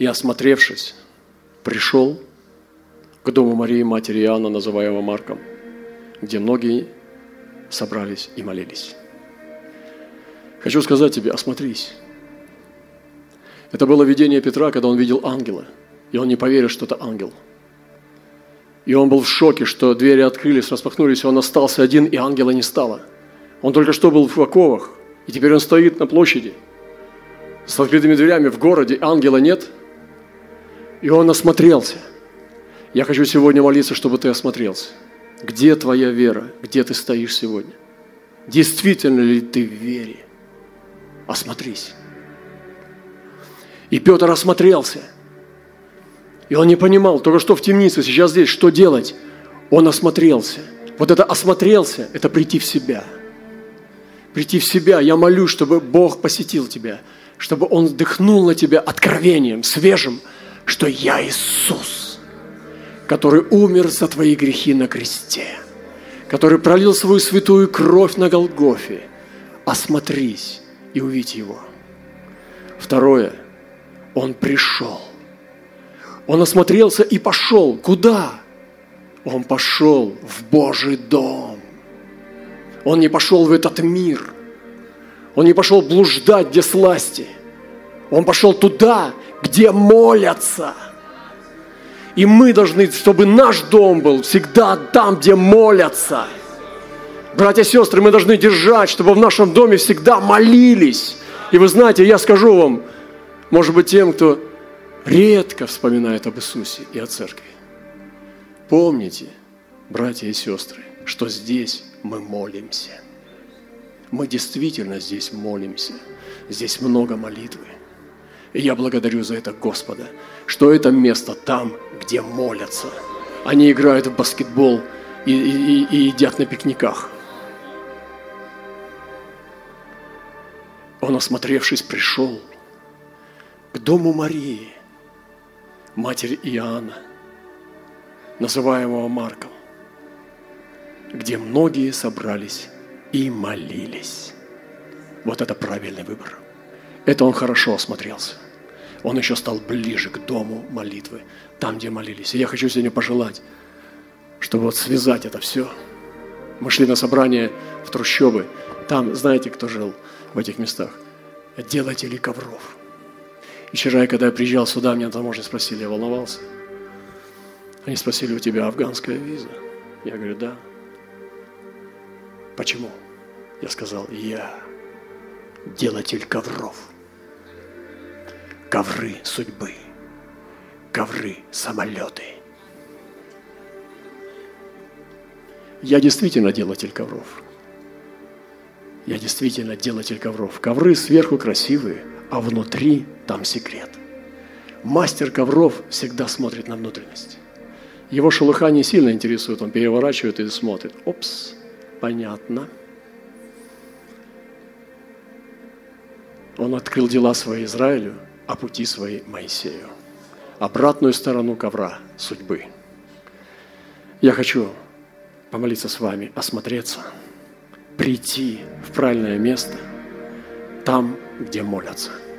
И, осмотревшись, пришел к дому Марии, матери Иоанна, называемого Марком, где многие собрались и молились. Хочу сказать тебе, осмотрись. Это было видение Петра, когда он видел ангела, и он не поверил, что это ангел. И он был в шоке, что двери открылись, распахнулись, и он остался один, и ангела не стало. Он только что был в оковах, и теперь он стоит на площади с открытыми дверями в городе, ангела нет. И он осмотрелся. Я хочу сегодня молиться, чтобы ты осмотрелся. Где твоя вера? Где ты стоишь сегодня? Действительно ли ты в вере? Осмотрись. И Петр осмотрелся. И он не понимал, только что в темнице, сейчас здесь, что делать? Он осмотрелся. Вот это осмотрелся, это прийти в себя. Прийти в себя. Я молюсь, чтобы Бог посетил тебя, чтобы Он вдохнул на тебя откровением, свежим, что я Иисус, который умер за твои грехи на кресте, который пролил свою святую кровь на Голгофе. Осмотрись и увидь Его. Второе – он пришел. Он осмотрелся и пошел. Куда? Он пошел в Божий дом. Он не пошел в этот мир. Он не пошел блуждать, где сласти. Он пошел туда, где молятся. И мы должны, чтобы наш дом был всегда там, где молятся. Братья и сестры, мы должны держать, чтобы в нашем доме всегда молились. И вы знаете, я скажу вам, может быть, тем, кто редко вспоминает об Иисусе и о церкви. Помните, братья и сестры, что здесь мы молимся. Мы действительно здесь молимся. Здесь много молитвы. И я благодарю за это Господа, что это место там, где молятся. Они играют в баскетбол и, и, и едят на пикниках. Он, осмотревшись, пришел – к дому Марии, матери Иоанна, называемого Марком, где многие собрались и молились. Вот это правильный выбор. Это он хорошо осмотрелся. Он еще стал ближе к дому молитвы, там, где молились. И я хочу сегодня пожелать, чтобы вот связать это все. Мы шли на собрание в трущобы. Там, знаете, кто жил в этих местах? Делатели ковров – и вчера, когда я приезжал сюда, меня таможня спросили, я волновался. Они спросили, у тебя афганская виза? Я говорю, да. Почему? Я сказал, я делатель ковров. Ковры судьбы. Ковры самолеты. Я действительно делатель ковров. Я действительно делатель ковров. Ковры сверху красивые, а внутри там секрет. Мастер ковров всегда смотрит на внутренность. Его шелуха не сильно интересует, он переворачивает и смотрит. Опс, понятно. Он открыл дела свои Израилю, а пути свои Моисею. Обратную сторону ковра судьбы. Я хочу помолиться с вами, осмотреться, прийти в правильное место, там, где молятся –